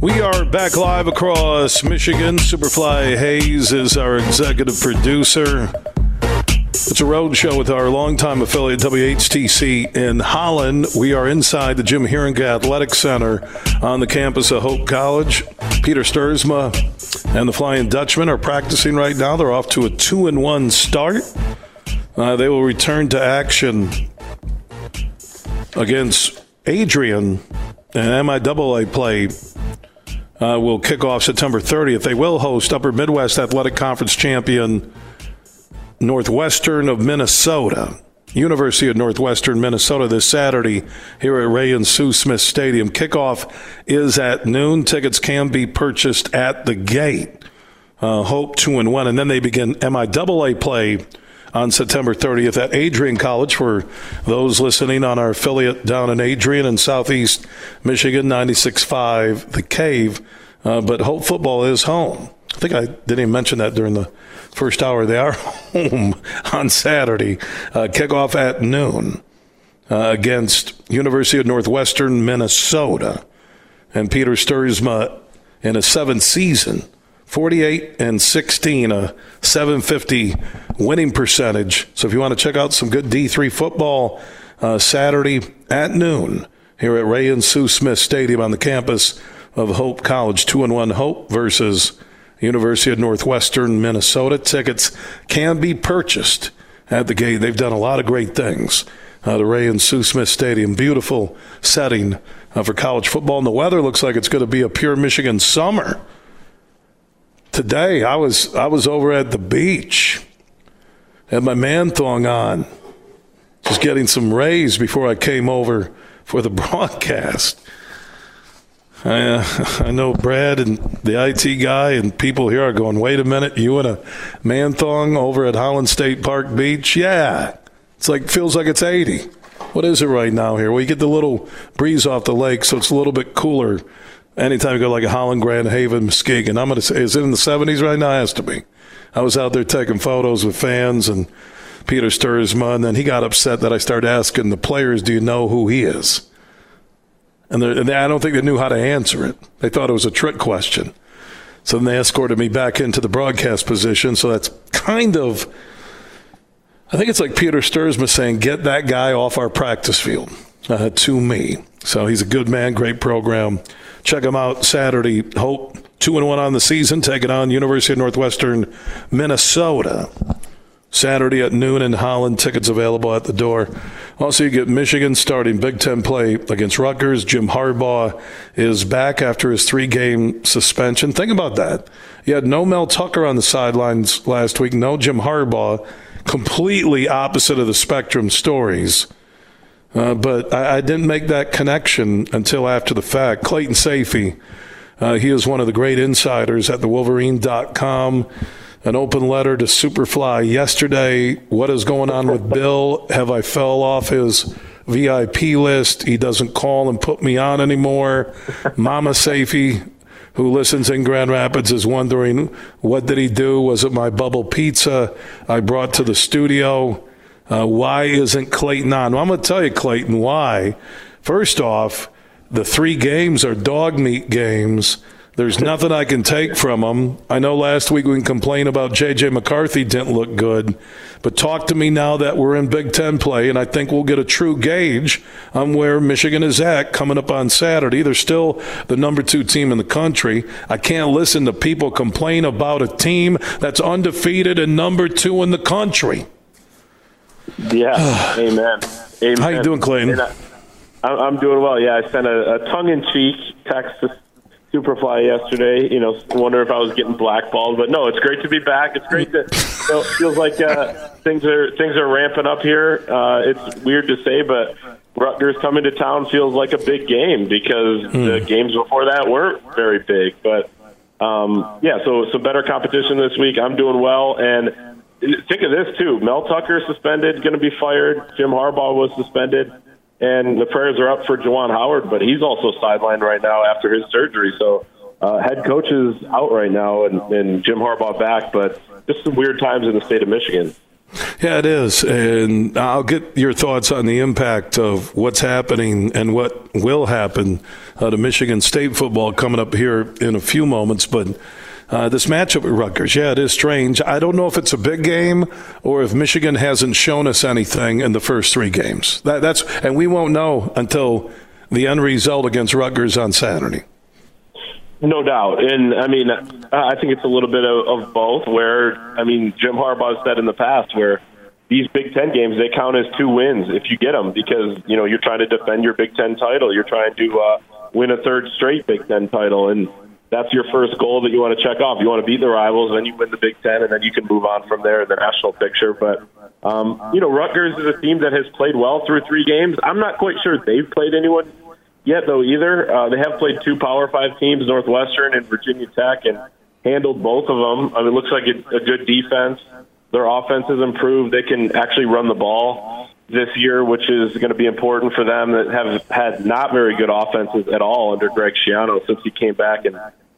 We are back live across Michigan. Superfly Hayes is our executive producer. It's a road show with our longtime affiliate WHTC in Holland. We are inside the Jim Heeringa Athletic Center on the campus of Hope College. Peter Stuursma and the Flying Dutchmen are practicing right now. They're off to a two and one start. Uh, they will return to action against Adrian and MIAA play uh, will kick off September 30th. They will host Upper Midwest Athletic Conference champion Northwestern of Minnesota. University of Northwestern Minnesota this Saturday here at Ray and Sue Smith Stadium. Kickoff is at noon. Tickets can be purchased at the gate. Uh, Hope two and one, and then they begin MIAA play on September 30th at Adrian College for those listening on our affiliate down in Adrian in Southeast Michigan, 96.5, The Cave. Uh, but Hope Football is home. I think I didn't even mention that during the first hour. They are home on Saturday. Uh, kickoff at noon uh, against University of Northwestern Minnesota. And Peter Stuursma in a seventh season – 48 and 16, a 750 winning percentage. So if you want to check out some good D3 football uh, Saturday at noon here at Ray and Sue Smith Stadium on the campus of Hope College, 2 and 1 Hope versus University of Northwestern Minnesota. Tickets can be purchased at the gate. They've done a lot of great things. Uh, the Ray and Sue Smith Stadium, beautiful setting uh, for college football. And the weather looks like it's going to be a pure Michigan summer today I was I was over at the beach, had my man thong on, just getting some rays before I came over for the broadcast. I, uh, I know Brad and the IT guy and people here are going, wait a minute, you in a man thong over at Holland State Park Beach? Yeah. It's like, feels like it's 80. What is it right now here? Well, you get the little breeze off the lake, so it's a little bit cooler anytime you go like a Holland, Grand Haven, Muskegon, I'm to say, is it in the 70s right now? It has to be. I was out there taking photos with fans and Peter Stuursma, and then he got upset that I started asking the players, do you know who he is? And, and I don't think they knew how to answer it. They thought it was a trick question. So then they escorted me back into the broadcast position. So that's kind of, I think it's like Peter Stuursma saying, get that guy off our practice field uh, to me. So he's a good man, great program. Check them out Saturday. Hope two and one on the season, taking on University of Northwestern Minnesota. Saturday at noon in Holland. Tickets available at the door. Also, you get Michigan starting Big Ten play against Rutgers. Jim Harbaugh is back after his three game suspension. Think about that. You had no Mel Tucker on the sidelines last week, no Jim Harbaugh. Completely opposite of the spectrum stories. Uh, but I, I, didn't make that connection until after the fact. Clayton Sayfie, uh, he is one of the great insiders at the Wolverine.com. An open letter to Superfly yesterday. What is going on with Bill? Have I fell off his VIP list? He doesn't call and put me on anymore. Mama Sayfie, who listens in Grand Rapids, is wondering what did he do? Was it my bubble pizza I brought to the studio? Uh, why isn't Clayton on? Well, I'm going to tell you, Clayton, why. First off, the three games are dog meat games. There's nothing I can take from them. I know last week we can complain about J.J. McCarthy didn't look good, but talk to me now that we're in Big Ten play, and I think we'll get a true gauge on where Michigan is at coming up on Saturday. They're still the number two team in the country. I can't listen to people complain about a team that's undefeated and number two in the country. Yeah, amen. Amen. How you doing, Clayton? I, am doing well. Yeah, I sent a, a tongue-in-cheek text to Superfly yesterday. You know, wonder if I was getting blackballed, but no, it's great to be back. It's great to. You know, feels like uh, things are things are ramping up here. Uh, it's weird to say, but Rutgers coming to town feels like a big game because mm. the games before that weren't very big. But um, yeah, so some better competition this week. I'm doing well, and think of this too: Mel Tucker suspended, going to be fired. Jim Harbaugh was suspended, and the prayers are up for Juwan Howard, but he's also sidelined right now after his surgery. So uh, head coach is out right now, and, and Jim Harbaugh back, but just some weird times in the state of Michigan. Yeah, it is. And I'll get your thoughts on the impact of what's happening and what will happen uh, to Michigan State football coming up here in a few moments. But uh, this matchup with Rutgers, yeah, it is strange. I don't know if it's a big game or if Michigan hasn't shown us anything in the first three games. That, that's and we won't know until the end result against Rutgers on Saturday. No doubt, and I mean, I think it's a little bit of, of both. Where I mean, Jim Harbaugh said in the past where these Big Ten games they count as two wins if you get them because you know you're trying to defend your Big Ten title, you're trying to uh, win a third straight Big Ten title, and that's your first goal that you want to check off. You want to beat the rivals, then you win the Big Ten, and then you can move on from there in the national picture. But um, you know, Rutgers is a team that has played well through three games. I'm not quite sure they've played anyone yet, though, either. Uh, they have played two Power Five teams, Northwestern and Virginia Tech, and handled both of them. I mean, it looks like a, a good defense. Their offense has improved. They can actually run the ball this year, which is going to be important for them that have had not very good offenses at all under Greg Schiano since he came back in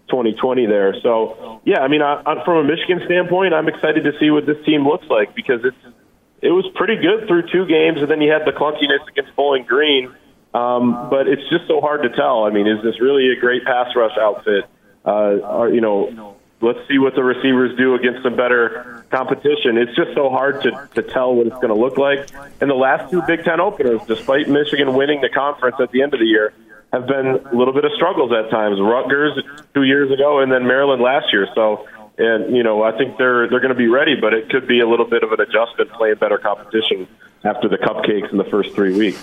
2020 there. So, yeah, I mean, I, from a Michigan standpoint, I'm excited to see what this team looks like because it's it was pretty good through two games, and then you had the clunkiness against Bowling Green. Um, but it's just so hard to tell. I mean, is this really a great pass rush outfit? Uh, or, you know, let's see what the receivers do against some better competition. It's just so hard to, to tell what it's going to look like. And the last two Big Ten openers, despite Michigan winning the conference at the end of the year, have been a little bit of struggles at times. Rutgers two years ago, and then Maryland last year. So, and you know, I think they're they're going to be ready, but it could be a little bit of an adjustment playing better competition after the cupcakes in the first three weeks.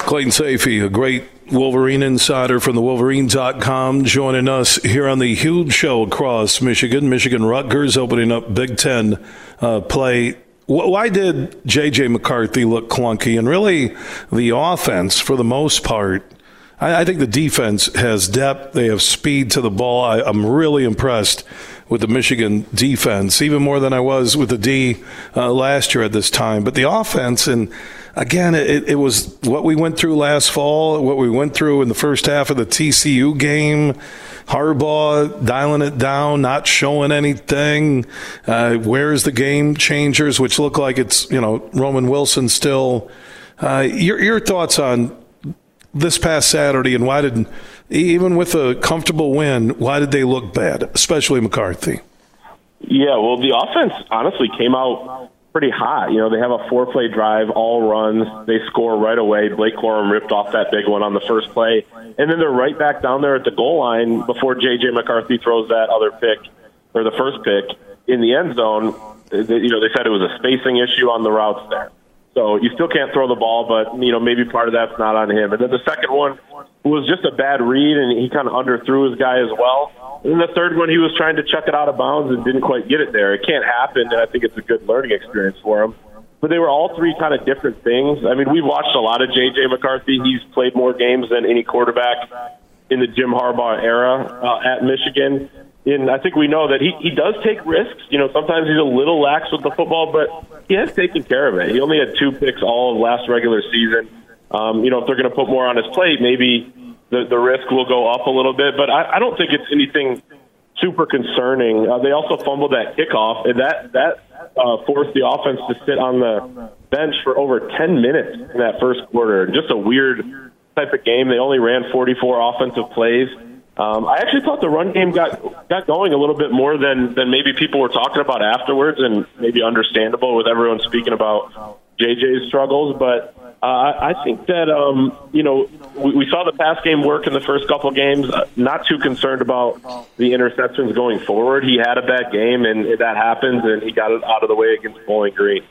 Clayton Sayfie, a great Wolverine insider from the Wolverine.com, joining us here on the huge show across Michigan. Michigan Rutgers opening up Big Ten uh, play. Why did J.J. McCarthy look clunky? And really, the offense, for the most part, I, think the defense has depth. They have speed to the ball. I, I'm really impressed with the Michigan defense, even more than I was with the D uh, last year at this time. But the offense, and again, it, it, was what we went through last fall, what we went through in the first half of the TCU game. Harbaugh dialing it down, not showing anything. Uh, where's the game changers, which look like it's you know Roman Wilson still. Uh, your your thoughts on this past Saturday and why did even with a comfortable win, why did they look bad, especially McCarthy? Yeah, well, the offense honestly came out pretty hot. You know, they have a four play drive, all runs. They score right away. Blake Corum ripped off that big one on the first play. And then they're right back down there at the goal line before J.J. McCarthy throws that other pick, or the first pick, in the end zone. You know, they said it was a spacing issue on the routes there. So you still can't throw the ball, but you know maybe part of that's not on him. And then the second one was just a bad read, and he kind of underthrew his guy as well. And the third one, he was trying to chuck it out of bounds and didn't quite get it there. It can't happen, and I think it's a good learning experience for him. But they were all three kind of different things. I mean, we've watched a lot of J.J. McCarthy. He's played more games than any quarterback in the Jim Harbaugh era uh, at Michigan and I think we know that he, he does take risks. You know, sometimes he's a little lax with the football, but he has taken care of it. He only had two picks all of last regular season. Um, you know, if they're going to put more on his plate, maybe the, the risk will go up a little bit, but I, I don't think it's anything super concerning. Uh, they also fumbled that kickoff, and that that uh, forced the offense to sit on the bench for over 10 minutes in that first quarter. Just a weird type of game. They only ran 44 offensive plays. Um, I actually thought the run game got got going a little bit more than than maybe people were talking about afterwards, and maybe understandable with everyone speaking about JJ's struggles. But uh, I think that um, you know we, we saw the pass game work in the first couple games. Uh, not too concerned about the interceptions going forward. He had a bad game, and that happens, and he got it out of the way against Bowling Green.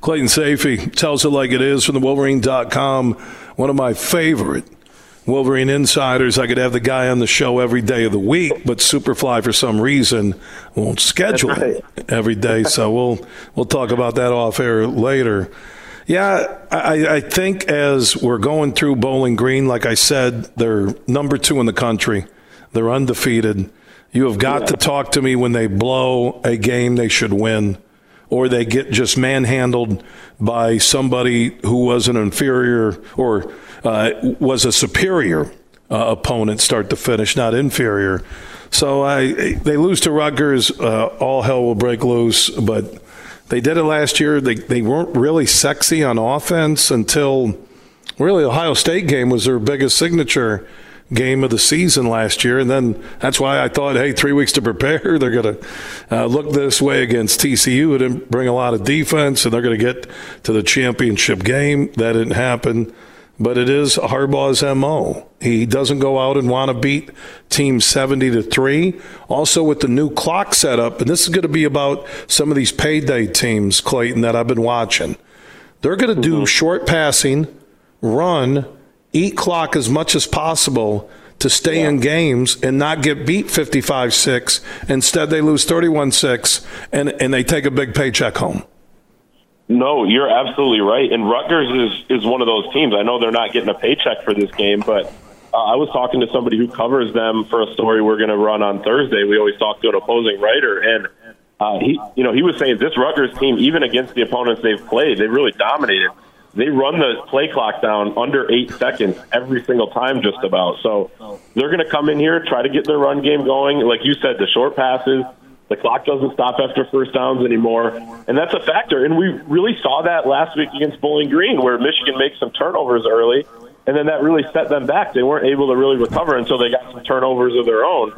Clayton Sayfie tells it like it is from the Wolverine.com. One of my favorite Wolverine Insiders. I could have the guy on the show every day of the week, but Superfly for some reason won't schedule right. it every day. So we'll we'll talk about that off air later. Yeah, I, I, think as we're going through Bowling Green, like I said, they're number two in the country. They're undefeated. You have got yeah. to talk to me when they blow a game they should win, or they get just manhandled by somebody who was an inferior or uh, was a superior uh, opponent, start to finish, not inferior. So I, they lose to Rutgers, uh, all hell will break loose. But they did it last year. They they weren't really sexy on offense until really Ohio State game was their biggest signature game of the season last year, and then that's why I thought, hey, three weeks to prepare. They're going to uh, look this way against TCU. It didn't bring a lot of defense, and they're going to get to the championship game. That didn't happen but it is Harbaugh's MO. He doesn't go out and want to beat team 70 to 3. Also with the new clock setup, and this is going to be about some of these payday teams, Clayton, that I've been watching. They're going to do mm-hmm. short passing, run, eat clock as much as possible to stay yeah. in games and not get beat 55 6. Instead, they lose 31 6 and, and they take a big paycheck home. No, you're absolutely right. And Rutgers is is one of those teams. I know they're not getting a paycheck for this game, but uh, I was talking to somebody who covers them for a story we're going to run on Thursday. We always talk to an opposing writer, and uh, he, you know, he was saying this Rutgers team, even against the opponents they've played, they really dominated. They run the play clock down under eight seconds every single time, just about. So they're going to come in here, try to get their run game going. Like you said, the short passes the clock doesn't stop after first downs anymore, and that's a factor. And we really saw that last week against Bowling Green, where Michigan makes some turnovers early, and then that really set them back. They weren't able to really recover until they got some turnovers of their own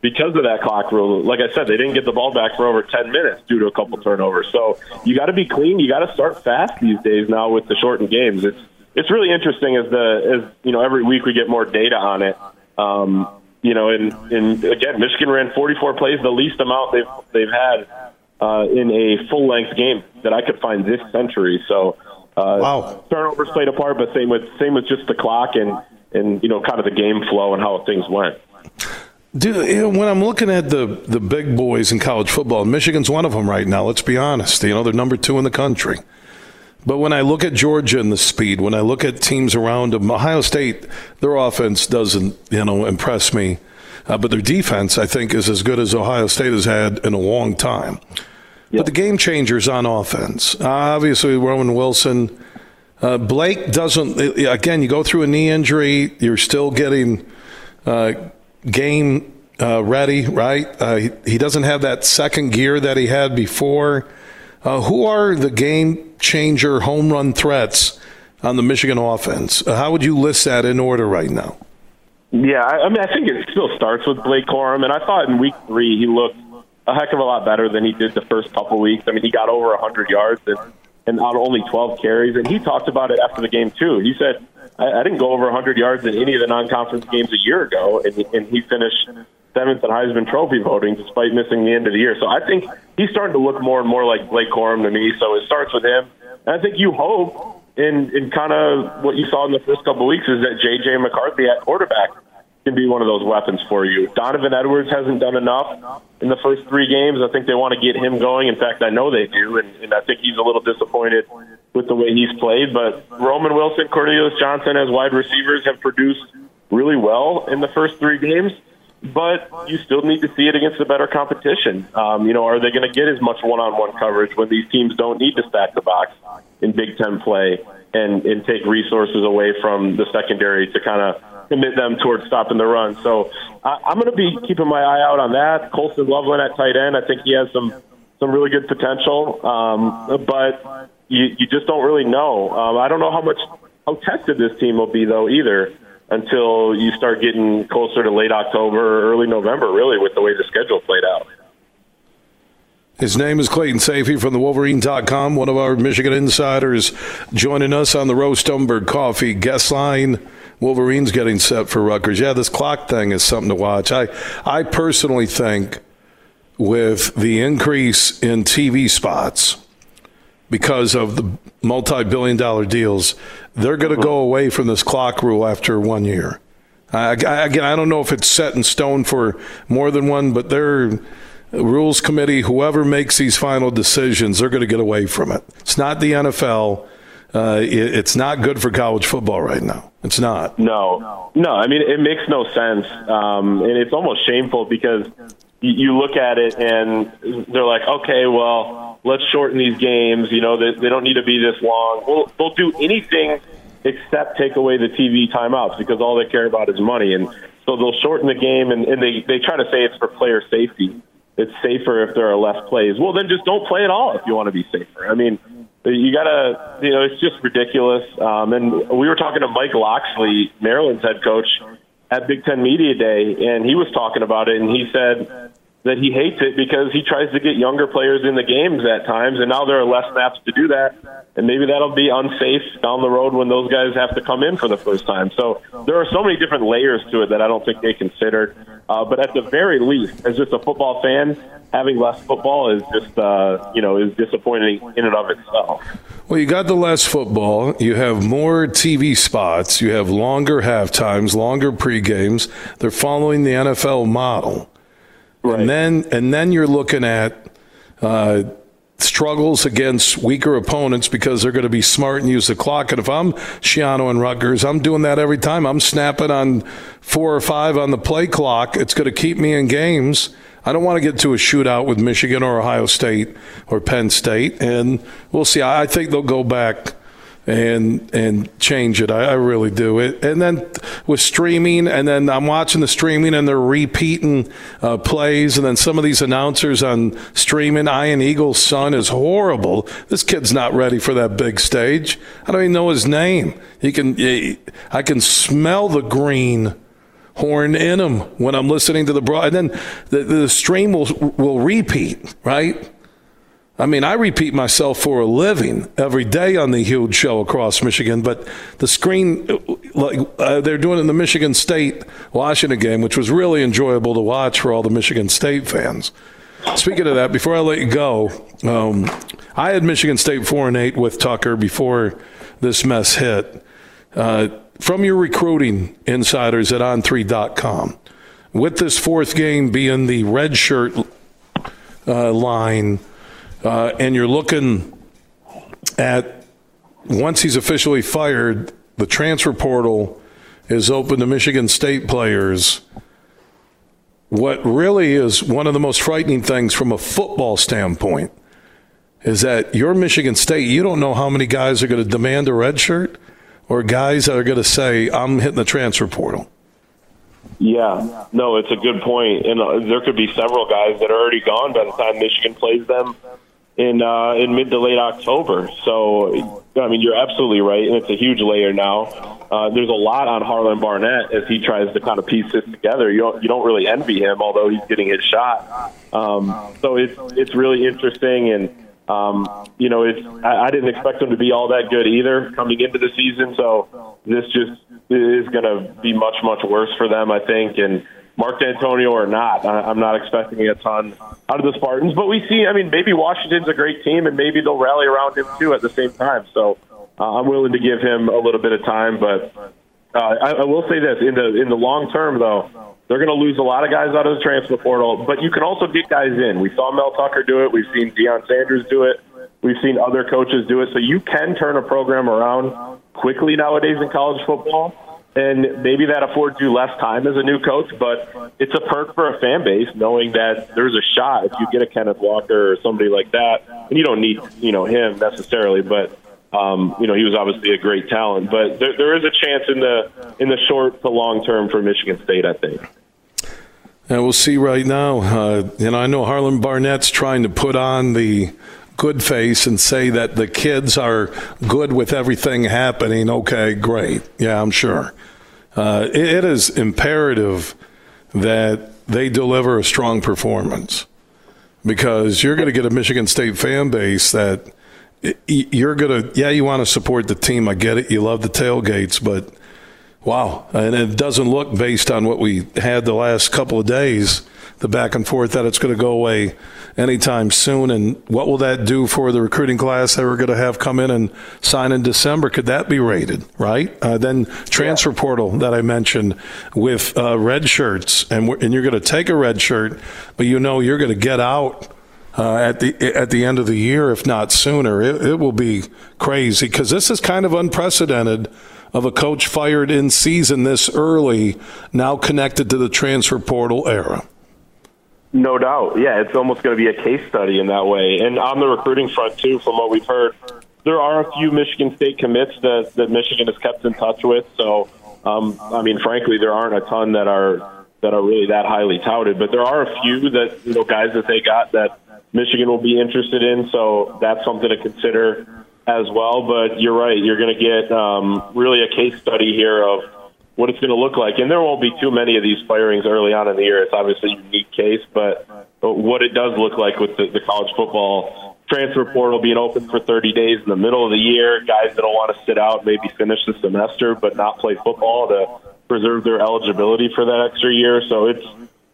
because of that clock rule. Like I said, they didn't get the ball back for over 10 minutes due to a couple turnovers. So you got to be clean. You got to start fast these days now with the shortened games. It's it's really interesting as the as you know every week we get more data on it. Um, you know, and, and again, Michigan ran 44 plays, the least amount they've they've had uh, in a full length game that I could find this century. So, uh, wow. turnovers played a part, but same with same with just the clock and and you know, kind of the game flow and how things went. Dude, you know, when I'm looking at the the big boys in college football, Michigan's one of them right now. Let's be honest. You know, they're number two in the country. But when I look at Georgia and the speed, when I look at teams around them, Ohio State, their offense doesn't, you know, impress me. Uh, but their defense, I think, is as good as Ohio State has had in a long time. But the game changers on offense, uh, obviously, Roman Wilson. Uh, Blake doesn't, again, you go through a knee injury, you're still getting uh, game uh, ready, right? Uh, he, he doesn't have that second gear that he had before. Uh, who are the game changer home run threats on the Michigan offense? Uh, how would you list that in order right now? Yeah, I, mean, I think it still starts with Blake Corum, and I thought in week three he looked a heck of a lot better than he did the first couple weeks. I mean, he got over 100 yards and, and on only 12 carries, and he talked about it after the game too. He said, "I, I didn't go over 100 yards in any of the non-conference games a year ago," and, and he finished seventh in Heisman Trophy voting despite missing the end of the year. So I think he's starting to look more and more like Blake Corum to me. So it starts with him. And I think you hope in, in kind of what you saw in the first couple of weeks is that J.J. McCarthy at quarterback can be one of those weapons for you. Donovan Edwards hasn't done enough in the first three games. I think they want to get him going. In fact, I know they do, and, and I think he's a little disappointed with the way he's played. But Roman Wilson, Cornelius Johnson as wide receivers have produced really well in the first three games but you still need to see it against a better competition. Um, you know, are they going to get as much one-on-one coverage when these teams don't need to stack the box in Big Ten play and, and take resources away from the secondary to kind of commit them towards stopping the run? So I, I'm going to be keeping my eye out on that. Colson Loveland at tight end, I think he has some some really good potential, um, but you, you just don't really know. Um, I don't know how much how tested this team will be though either until you start getting closer to late October, early November, really, with the way the schedule played out. His name is Clayton Sayfie from the Wolverine.com, one of our Michigan insiders, joining us on the Roast Umber Coffee guest line. Wolverines getting set for Rutgers. Yeah, this clock thing is something to watch. I, I personally think with the increase in TV spots because of the multi billion dollar deals, they're going to go away from this clock rule after one year. Again, I don't know if it's set in stone for more than one, but their rules committee, whoever makes these final decisions, they're going to get away from it. It's not the NFL. uh, it, it's not good for college football right now. It's not. No, no. I mean, it makes no sense, um, and it's almost shameful because you look at it and they're like, okay, well, let's shorten these games. You know, they, they don't need to be this long. We'll, they'll do anything except take away the TV timeouts because all they care about is money. And so they'll shorten the game, and, and they, they try to say it's for player safety. It's safer if there are less plays. Well, then just don't play at all if you want to be safer. I mean, you gotta, you know, it's just ridiculous. Um, and we were talking to Mike Locksley, Maryland's head coach, at Big Ten Media Day, and he was talking about it, and he said that he hates it because he tries to get younger players in the games at times, and now there are less snaps to do that, and maybe that'll be unsafe down the road when those guys have to come in for the first time. So there are so many different layers to it that I don't think they considered. Uh, but at the very least, as just a football fan, having less football is just uh, you know is disappointing in and of itself. Well, you got the less football. You have more TV spots. You have longer half times, longer pre games. They're following the NFL model. Right. And then and then you're looking at uh, struggles against weaker opponents because they're going to be smart and use the clock. And if I'm Schiano and Rutgers, I'm doing that every time. I'm snapping on four or five on the play clock. It's going to keep me in games. I don't want to get to a shootout with Michigan or Ohio State or Penn State, and we'll see. I think they'll go back and and change it. I, I, really do. It and then with streaming, and then I'm watching the streaming, and they're repeating uh, plays, and then some of these announcers on streaming. Ian Eagle's son is horrible. This kid's not ready for that big stage. I don't even know his name. He can. He, I can smell the green horn in him when I'm listening to the broad, and then the, the stream will will repeat right I mean, I repeat myself for a living every day on the huge show across Michigan, but the screen, like uh, they're doing in the Michigan State Washington game, which was really enjoyable to watch for all the Michigan State fans. Speaking of that, before I let you go, um, I had Michigan State four and eight with Tucker before this mess hit. Uh, from your recruiting insiders at on3.com, with this fourth game being the red shirt uh, line uh, and you're looking at once he's officially fired, the transfer portal is open to Michigan State players. What really is one of the most frightening things from a football standpoint is that you're Michigan State. You don't know how many guys are going to demand a red shirt or guys that are going to say, I'm hitting the transfer portal. Yeah, no, it's a good point. And uh, there could be several guys that are already gone by the time Michigan plays them in uh, in mid to late October. So, I mean, you're absolutely right, and it's a huge layer now. Uh, there's a lot on Harlon Barnett as he tries to kind of piece this together. You don't you don't really envy him, although he's getting his shot. Um, so it's it's really interesting, and um, you know, it's I, I didn't expect him to be all that good either coming into the season. So this just is going to be much much worse for them, I think, and Mark Dantonio or not. I'm not expecting a ton out of the Spartans, but we see. I mean, maybe Washington's a great team, and maybe they'll rally around him too at the same time. So uh, I'm willing to give him a little bit of time, but uh, I, I will say this: in the in the long term, though, they're going to lose a lot of guys out of the transfer portal. But you can also get guys in. We saw Mel Tucker do it. We've seen Deion Sanders do it. We've seen other coaches do it. So you can turn a program around quickly nowadays in college football and maybe that affords you less time as a new coach, but it's a perk for a fan base knowing that there's a shot if you get a Kenneth Walker or somebody like that. And you don't need, you know, him necessarily, but um, you know, he was obviously a great talent. But there, there is a chance in the in the short to long term for Michigan State, I think. And we'll see right now. Uh, and I know Harlon Barnett's trying to put on the good face and say that the kids are good with everything happening. Okay, great. Yeah, I'm sure. Uh, it, it is imperative that they deliver a strong performance because you're going to get a Michigan State fan base that you're going to, yeah, you want to support the team. I get it. You love the tailgates, but wow. And it doesn't look based on what we had the last couple of days, the back and forth, that it's going to go away anytime soon. And what will that do for the recruiting class that we're going to have come in and sign in December? Could that be rated, right? Uh, then transfer yeah. portal that I mentioned with uh, red shirts, and, and you're going to take a red shirt, but you know you're going to get out uh, at the at the end of the year, if not sooner. It, it will be crazy because this is kind of unprecedented of a coach fired in season this early, now connected to the transfer portal era. No doubt. Yeah, it's almost going to be a case study in that way. And on the recruiting front, too, from what we've heard, there are a few Michigan State commits that, that Michigan has kept in touch with. So, um, I mean, frankly, there aren't a ton that are that are really that highly touted, but there are a few that you know guys that they got that Michigan will be interested in. So that's something to consider as well. But you're right; you're going to get um, really a case study here of what it's going to look like. And there won't be too many of these firings early on in the year. It's obviously a unique case, but what it does look like with the, the college football transfer portal being open for 30 days in the middle of the year, guys that don't want to sit out, maybe finish the semester, but not play football to preserve their eligibility for that extra year. So it's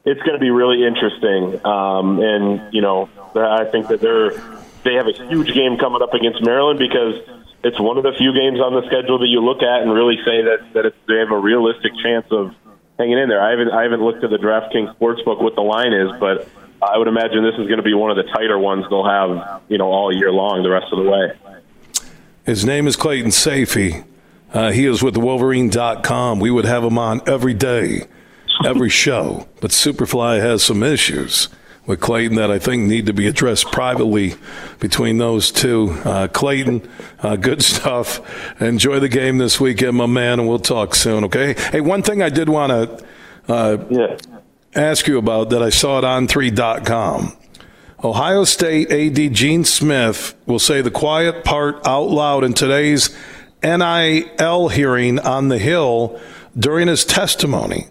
it's going to be really interesting. Um, and you know, I think that they're they have a huge game coming up against Maryland because it's one of the few games on the schedule that you look at and really say that that they have a realistic chance of hanging in there. I haven't I haven't looked at the DraftKings sportsbook what the line is, but I would imagine this is going to be one of the tighter ones they'll have, you know, all year long the rest of the way. His name is Clayton Sayfie. Uh, he is with Wolverine.com. We would have him on every day, every show, but Superfly has some issues with Clayton that I think need to be addressed privately between those two. Uh, Clayton, uh, good stuff. Enjoy the game this weekend, my man, and we'll talk soon, okay? Hey, one thing I did want to uh, yeah. ask you about that I saw it on3.com. Ohio State AD Gene Smith will say the quiet part out loud in today's NIL hearing on the Hill during his testimony.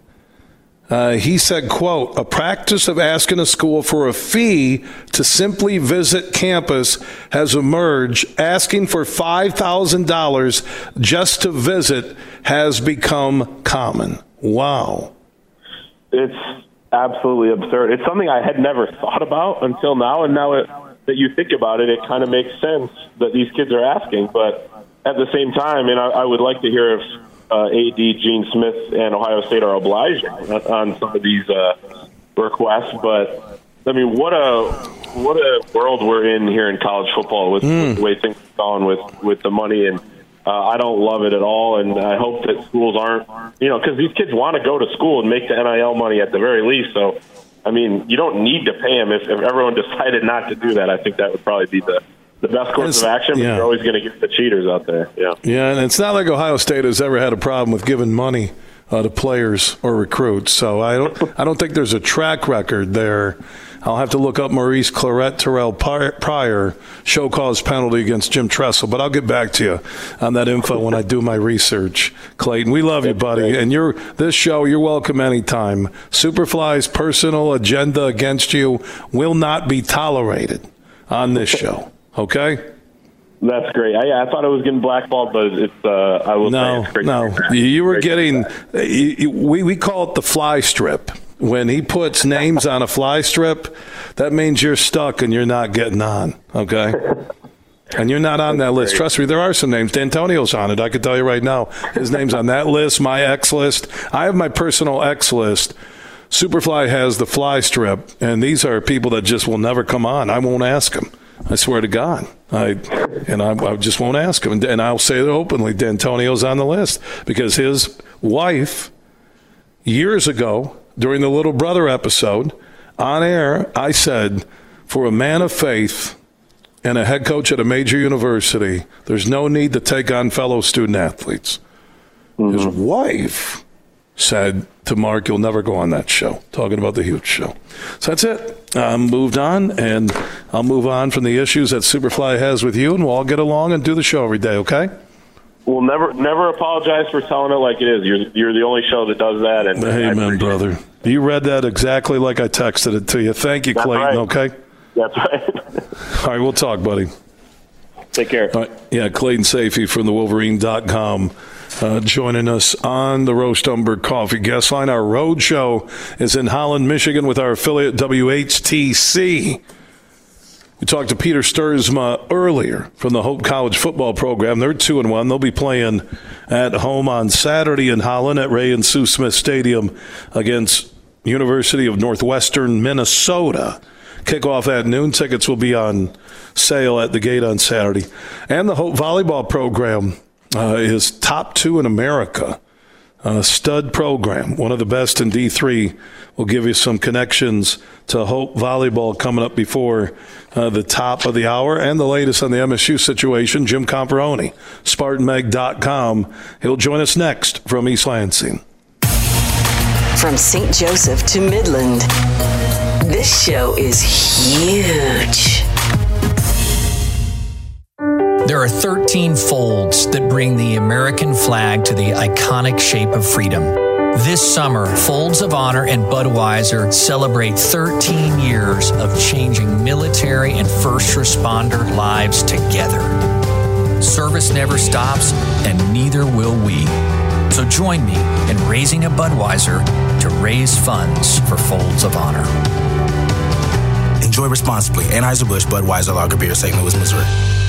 Uh, he said, quote, a practice of asking a school for a fee to simply visit campus has emerged. Asking for $5,000 just to visit has become common. Wow. It's absolutely absurd. It's something I had never thought about until now. And now it, that you think about it, it kind of makes sense that these kids are asking. But at the same time, and I, I would like to hear if uh, AD Gene Smith and Ohio State are obliging on some of these uh, requests. But I mean, what a what a world we're in here in college football with, mm. with the way things are going with with the money and. Uh, I don't love it at all, and I hope that schools aren't, you know, because these kids want to go to school and make the NIL money at the very least. So, I mean, you don't need to pay them if, if everyone decided not to do that. I think that would probably be the the best course it's, of action, but yeah. you're always going to get the cheaters out there. Yeah. Yeah, and it's not like Ohio State has ever had a problem with giving money uh, to players or recruits. So I don't, I don't think there's a track record there. I'll have to look up Maurice Clarett Terrell Pryor show cause penalty against Jim Tressel, but I'll get back to you on that info when I do my research. Clayton, we love you, buddy, and you're this show. You're welcome anytime. Superfly's personal agenda against you will not be tolerated on this show. Okay. That's great. I, I thought it was getting blackballed, but it's. Uh, I will no, say no. No. You were getting. You, we we call it the fly strip. When he puts names on a fly strip, that means you're stuck and you're not getting on. Okay. And you're not on that list. Trust me, there are some names. Dantonio's on it. I can tell you right now. His name's on that list, my X list. I have my personal X list. Superfly has the fly strip, and these are people that just will never come on. I won't ask them. I swear to God. I and I, I just won't ask him, and, and I'll say it openly. Dantonio's on the list because his wife, years ago during the little brother episode, on air, I said, for a man of faith and a head coach at a major university, there's no need to take on fellow student athletes. Mm-hmm. His wife said to Mark, You'll never go on that show, talking about the huge show. So that's it. I moved on, and I'll move on from the issues that Superfly has with you, and we'll all get along and do the show every day, okay? Well, never, never apologize for telling it like it is. You're, you're the only show that does that. And Amen, brother. It. You read that exactly like I texted it to you. Thank you, Clayton. Right. Okay. That's right. all right, we'll talk, buddy. Take care. Yeah, Clayton Sayfie from the Wolverine.com uh, joining us on the Roast Umber Coffee Guest Line. Our road show is in Holland, Michigan, with our affiliate WHTC. We talked to Peter Stuursma earlier from the Hope College football program. They're two and one. They'll be playing at home on Saturday in Holland at Ray and Sue Smith Stadium against University of Northwestern Minnesota. Kickoff at noon. Tickets will be on sale at the gate on Saturday. And the Hope Volleyball program uh, is top two in America. Uh, stud program, one of the best in D3. We'll give you some connections to Hope Volleyball coming up before uh, the top of the hour and the latest on the MSU situation. Jim Comparoni, SpartanMag.com. He'll join us next from East Lansing. From St. Joseph to Midland, this show is huge. There are 13 folds that bring the American flag to the iconic shape of freedom. This summer, Folds of Honor and Budweiser celebrate 13 years of changing military and first responder lives together. Service never stops, and neither will we. So join me in raising a Budweiser to raise funds for Folds of Honor. Enjoy responsibly. Anheuser-Busch Budweiser Lager Beer, St. Louis, Missouri.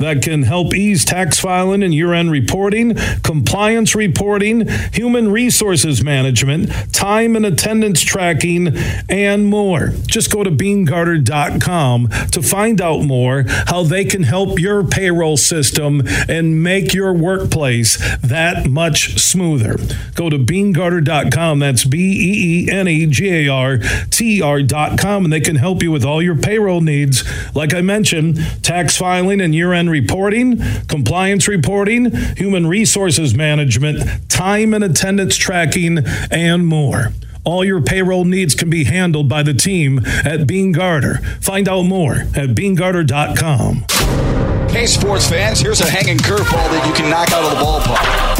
That can help ease tax filing and year end reporting, compliance reporting, human resources management, time and attendance tracking, and more. Just go to beenegarter.com to find out more how they can help your payroll system and make your workplace that much smoother. Go to beenegarter.com. That's B E E N E G A R T R.com, and they can help you with all your payroll needs. Like I mentioned, tax filing and year end reporting, compliance reporting, human resources management, time and attendance tracking, and more. All your payroll needs can be handled by the team at Beene Garter. Find out more at beenegarter.com. Hey, sports fans, here's a hanging curveball that you can knock out of the ballpark.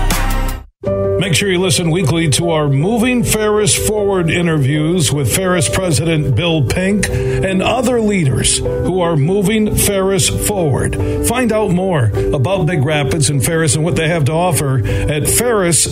Make sure you listen weekly to our Moving Ferris Forward interviews with Ferris President Bill Pink and other leaders who are moving Ferris forward. Find out more about Big Rapids and Ferris and what they have to offer at ferris.edu.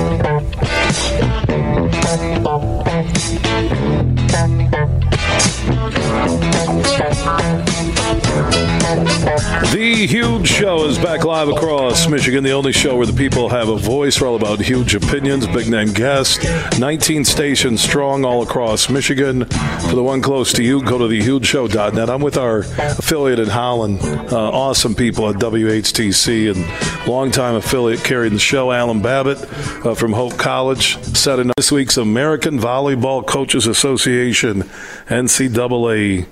Thank the Huge Show is back live across Michigan, the only show where the people have a voice. We're all about huge opinions, big name guests, 19 stations strong all across Michigan. For the one close to you, go to thehugeshow.net. I'm with our affiliate in Holland, uh, awesome people at WHTC and longtime affiliate carrying the show, Alan Babbitt uh, from Hope College, set in this week's American Volleyball Coaches Association NCAA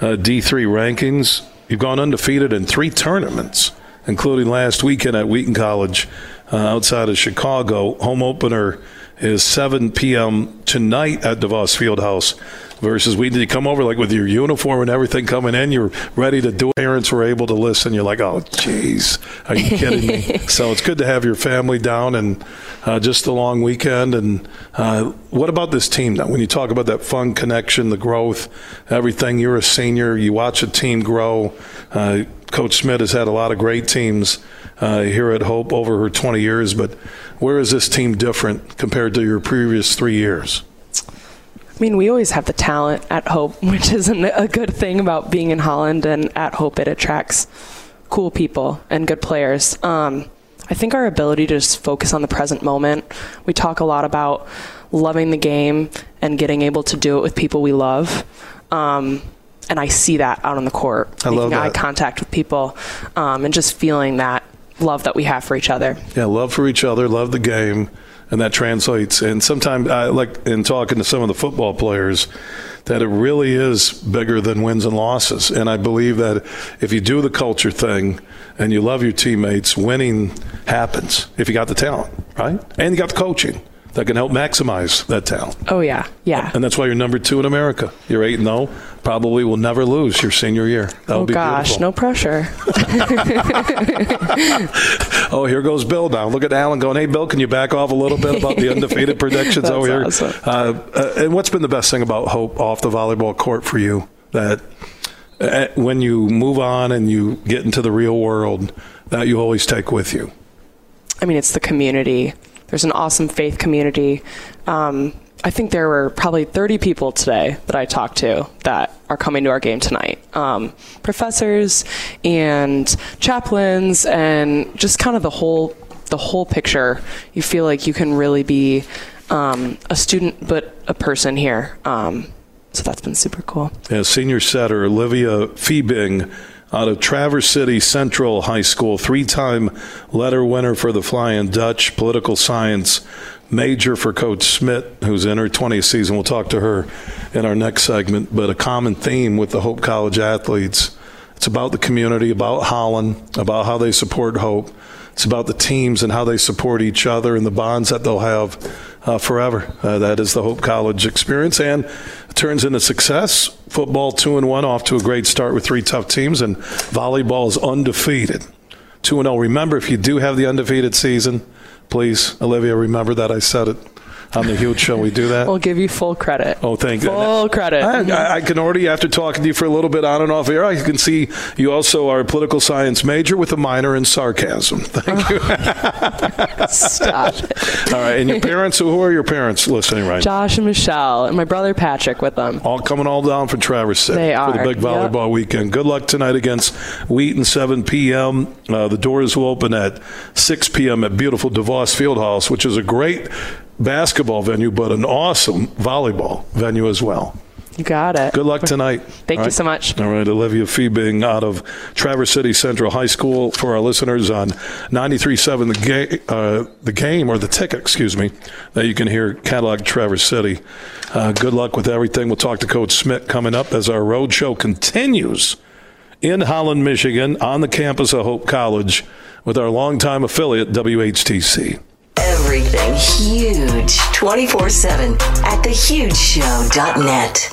uh, D3 rankings. You've gone undefeated in three tournaments, including last weekend at Wheaton College uh, outside of Chicago. Home opener is 7 p.m. tonight at DeVos Fieldhouse versus we did come over like with your uniform and everything coming in you're ready to do it. Parents were able to listen you're like oh jeez are you kidding me? So it's good to have your family down and uh, just a long weekend and uh, what about this team now? When you talk about that fun connection the growth everything you're a senior you watch a team grow. Uh, Coach Smith has had a lot of great teams uh, here at Hope over her 20 years, but where is this team different compared to your previous three years? I mean, we always have the talent at Hope, which isn't a good thing about being in Holland. And at Hope, it attracts cool people and good players. Um, I think our ability to just focus on the present moment. We talk a lot about loving the game and getting able to do it with people we love. Um, and I see that out on the court, I making love eye contact with people, um, and just feeling that love that we have for each other. Yeah, love for each other, love the game, and that translates. And sometimes, I like in talking to some of the football players, that it really is bigger than wins and losses. And I believe that if you do the culture thing and you love your teammates, winning happens if you got the talent, right? And you got the coaching that can help maximize that talent. Oh yeah, yeah. And that's why you're number two in America. You're eight and zero. Probably will never lose your senior year. That oh gosh, beautiful. no pressure. Oh, here goes Bill now. Look at Alan going, hey, Bill, can you back off a little bit about the undefeated predictions over here? awesome. Uh, uh, and what's been the best thing about Hope off the volleyball court for you? That uh, when you move on and you get into the real world, that you always take with you? I mean, it's the community. There's an awesome faith community. Um, I think there were probably 30 people today that I talked to that are coming to our game tonight. Um, professors and chaplains and just kind of the whole the whole picture. You feel like you can really be um, a student, but a person here. Um, so that's been super cool. Yeah, senior setter Olivia Fiebing out of Traverse City Central High School, three time letter winner for the Flying Dutch, political science major for Coach Smith, who's in her 20th season. We'll talk to her in our next segment. But a common theme with the Hope College athletes it's about the community, about Holland, about how they support Hope. It's about the teams and how they support each other and the bonds that they'll have uh, forever. Uh, that is the Hope College experience, and turns into success. Football two and one, off to a great start with three tough teams, and volleyball is undefeated, two and zero. Remember, if you do have the undefeated season, please, Olivia, remember that I said it on the huge show. We do that. We'll give you full credit. Oh, thank you. Full credit. I, I- can already, after talking to you for a little bit on and off air, I can see you also are a political science major with a minor in sarcasm. Thank you. Stop it. All right, and your parents, who are your parents listening right? Josh and Michelle and my brother Patrick with them. All coming all down from Traverse City They for the are, big yep. volleyball weekend. Good luck tonight against Wheaton, 7 p.m. Uh, the doors will open at 6 p.m. at beautiful DeVos Fieldhouse, which is a great basketball venue, but an awesome volleyball venue as well. You got it. Good luck tonight. Thank All you right. so much. All right, Olivia Fiebing out of Traverse City Central High School for our listeners on 93.7 the, ga- uh, the game, or the ticket, excuse me, that you can hear catalog Traverse City. Uh, good luck with everything. We'll talk to Coach Smith coming up as our road show continues in Holland, Michigan, on the campus of Hope College with our longtime affiliate, WHTC. Everything huge 24 7 at thehugeshow.net.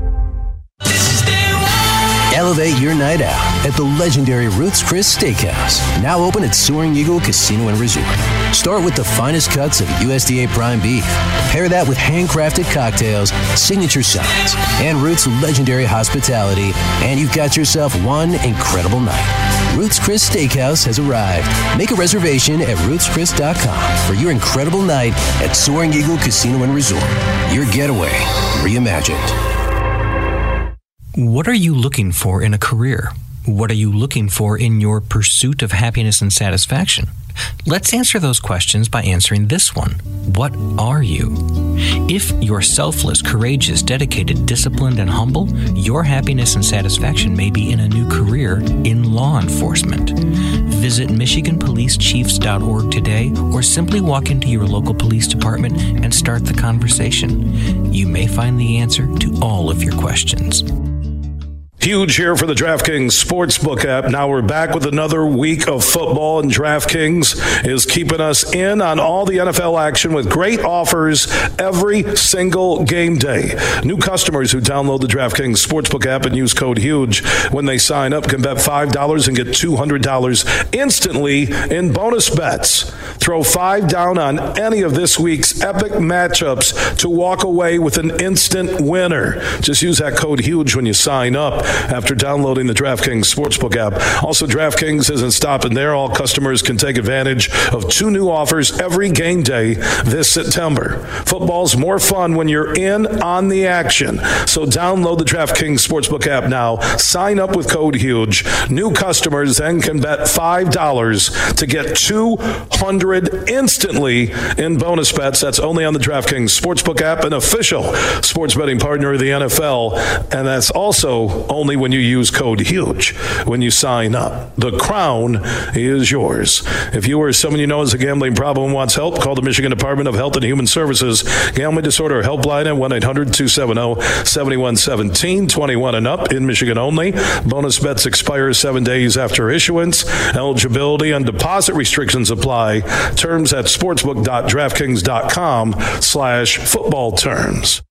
Elevate your night out at the legendary Ruth's Chris Steakhouse, now open at Soaring Eagle Casino and Resort. Start with the finest cuts of USDA prime beef. Pair that with handcrafted cocktails, signature sides, and Ruth's legendary hospitality, and you've got yourself one incredible night. Ruth's Chris Steakhouse has arrived. Make a reservation at ruthschris.com for your incredible night at Soaring Eagle Casino and Resort. Your getaway reimagined. What are you looking for in a career? What are you looking for in your pursuit of happiness and satisfaction? Let's answer those questions by answering this one What are you? If you're selfless, courageous, dedicated, disciplined, and humble, your happiness and satisfaction may be in a new career in law enforcement. Visit MichiganPoliceChiefs.org today or simply walk into your local police department and start the conversation. You may find the answer to all of your questions. Huge here for the DraftKings Sportsbook app. Now we're back with another week of football, and DraftKings is keeping us in on all the NFL action with great offers every single game day. New customers who download the DraftKings Sportsbook app and use code HUGE when they sign up can bet $5 and get $200 instantly in bonus bets. Throw five down on any of this week's epic matchups to walk away with an instant winner. Just use that code HUGE when you sign up after downloading the DraftKings Sportsbook app. Also, DraftKings isn't stopping there. All customers can take advantage of two new offers every game day this September. Football's more fun when you're in on the action. So download the DraftKings Sportsbook app now. Sign up with code HUGE. New customers then can bet $5 to get 200 instantly in bonus bets. That's only on the DraftKings Sportsbook app, an official sports betting partner of the NFL. And that's also only when you use code HUGE when you sign up. The crown is yours. If you or someone you know has a gambling problem and wants help, call the Michigan Department of Health and Human Services Gambling Disorder Helpline at 1 800 270 7117, 21 and up in Michigan only. Bonus bets expire seven days after issuance. Eligibility and deposit restrictions apply. Terms at sportsbook.draftkings.com slash football terms.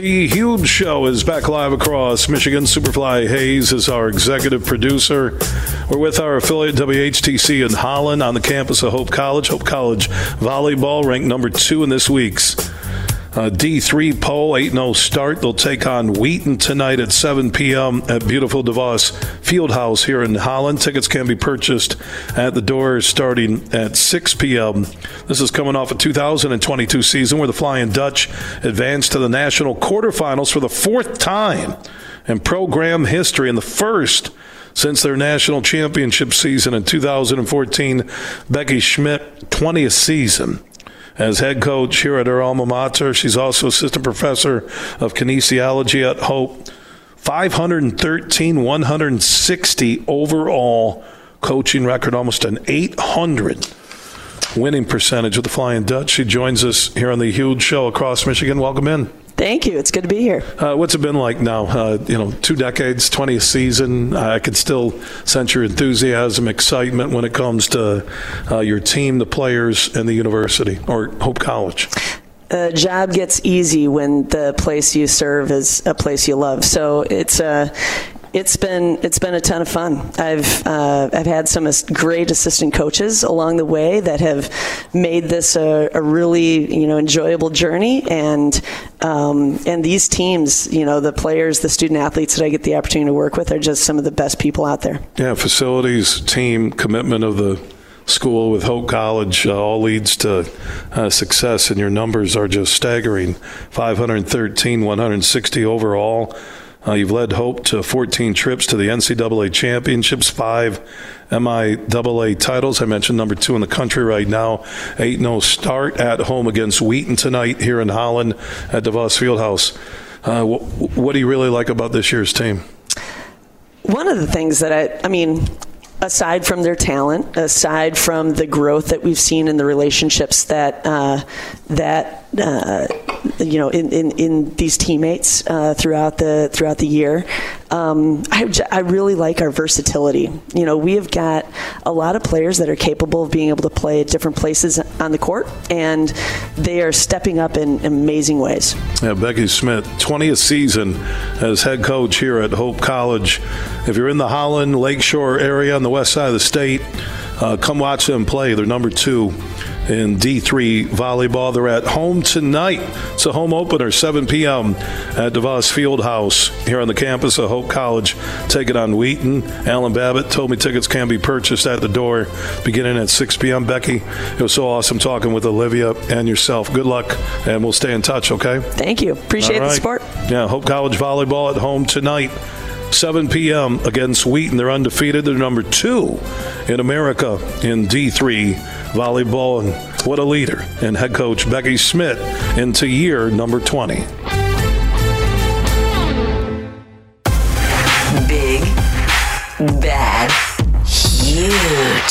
The Huge Show is back live across Michigan. Superfly Hayes is our executive producer. We're with our affiliate WHTC in Holland on the campus of Hope College. Hope College volleyball ranked number two in this week's uh, D3 poll, 8 0 start. They'll take on Wheaton tonight at 7 p.m. at beautiful DeVos Fieldhouse here in Holland. Tickets can be purchased at the door starting at 6 p.m. This is coming off a 2022 season where the Flying Dutch advanced to the national quarterfinals for the fourth time in program history and the first since their national championship season in 2014. Becky Schmidt, 20th season as head coach here at her alma mater. She's also assistant professor of kinesiology at Hope. 513, 160 overall coaching record, almost an 800 winning percentage with the Flying Dutch. She joins us here on the huge show across Michigan. Welcome in. Thank you. It's good to be here. Uh, what's it been like now? Uh, you know, two decades, 20th season. I can still sense your enthusiasm, excitement when it comes to uh, your team, the players, and the university or Hope College. A job gets easy when the place you serve is a place you love. So it's a it's been it's been a ton of fun. I've uh, I've had some great assistant coaches along the way that have made this a, a really you know enjoyable journey, and um, and these teams, you know, the players, the student athletes that I get the opportunity to work with are just some of the best people out there. Yeah, facilities, team, commitment of the school with Hope College uh, all leads to uh, success, and your numbers are just staggering 513, 160 overall. Uh, you've led Hope to 14 trips to the NCAA championships, five MIAA titles. I mentioned number two in the country right now. 8 0 start at home against Wheaton tonight here in Holland at DeVos Fieldhouse. Uh, wh- what do you really like about this year's team? One of the things that I, I mean, aside from their talent, aside from the growth that we've seen in the relationships that uh, that uh, you know in, in, in these teammates uh, throughout the throughout the year. Um, I, I really like our versatility. You know, we have got a lot of players that are capable of being able to play at different places on the court, and they are stepping up in amazing ways. Yeah, Becky Smith, 20th season as head coach here at Hope College. If you're in the Holland Lakeshore area on the west side of the state, uh, come watch them play. They're number two in D3 volleyball. They're at home tonight. It's a home opener, 7 p.m. at DeVos Fieldhouse here on the campus of Hope College. Take it on Wheaton. Alan Babbitt told me tickets can be purchased at the door beginning at 6 p.m. Becky, it was so awesome talking with Olivia and yourself. Good luck, and we'll stay in touch, okay? Thank you. Appreciate right. the support. Yeah, Hope College volleyball at home tonight. 7 p.m. against Wheaton. They're undefeated. They're number two in America in D3 volleyball. And what a leader. And head coach Becky Smith into year number 20. Big, bad, huge.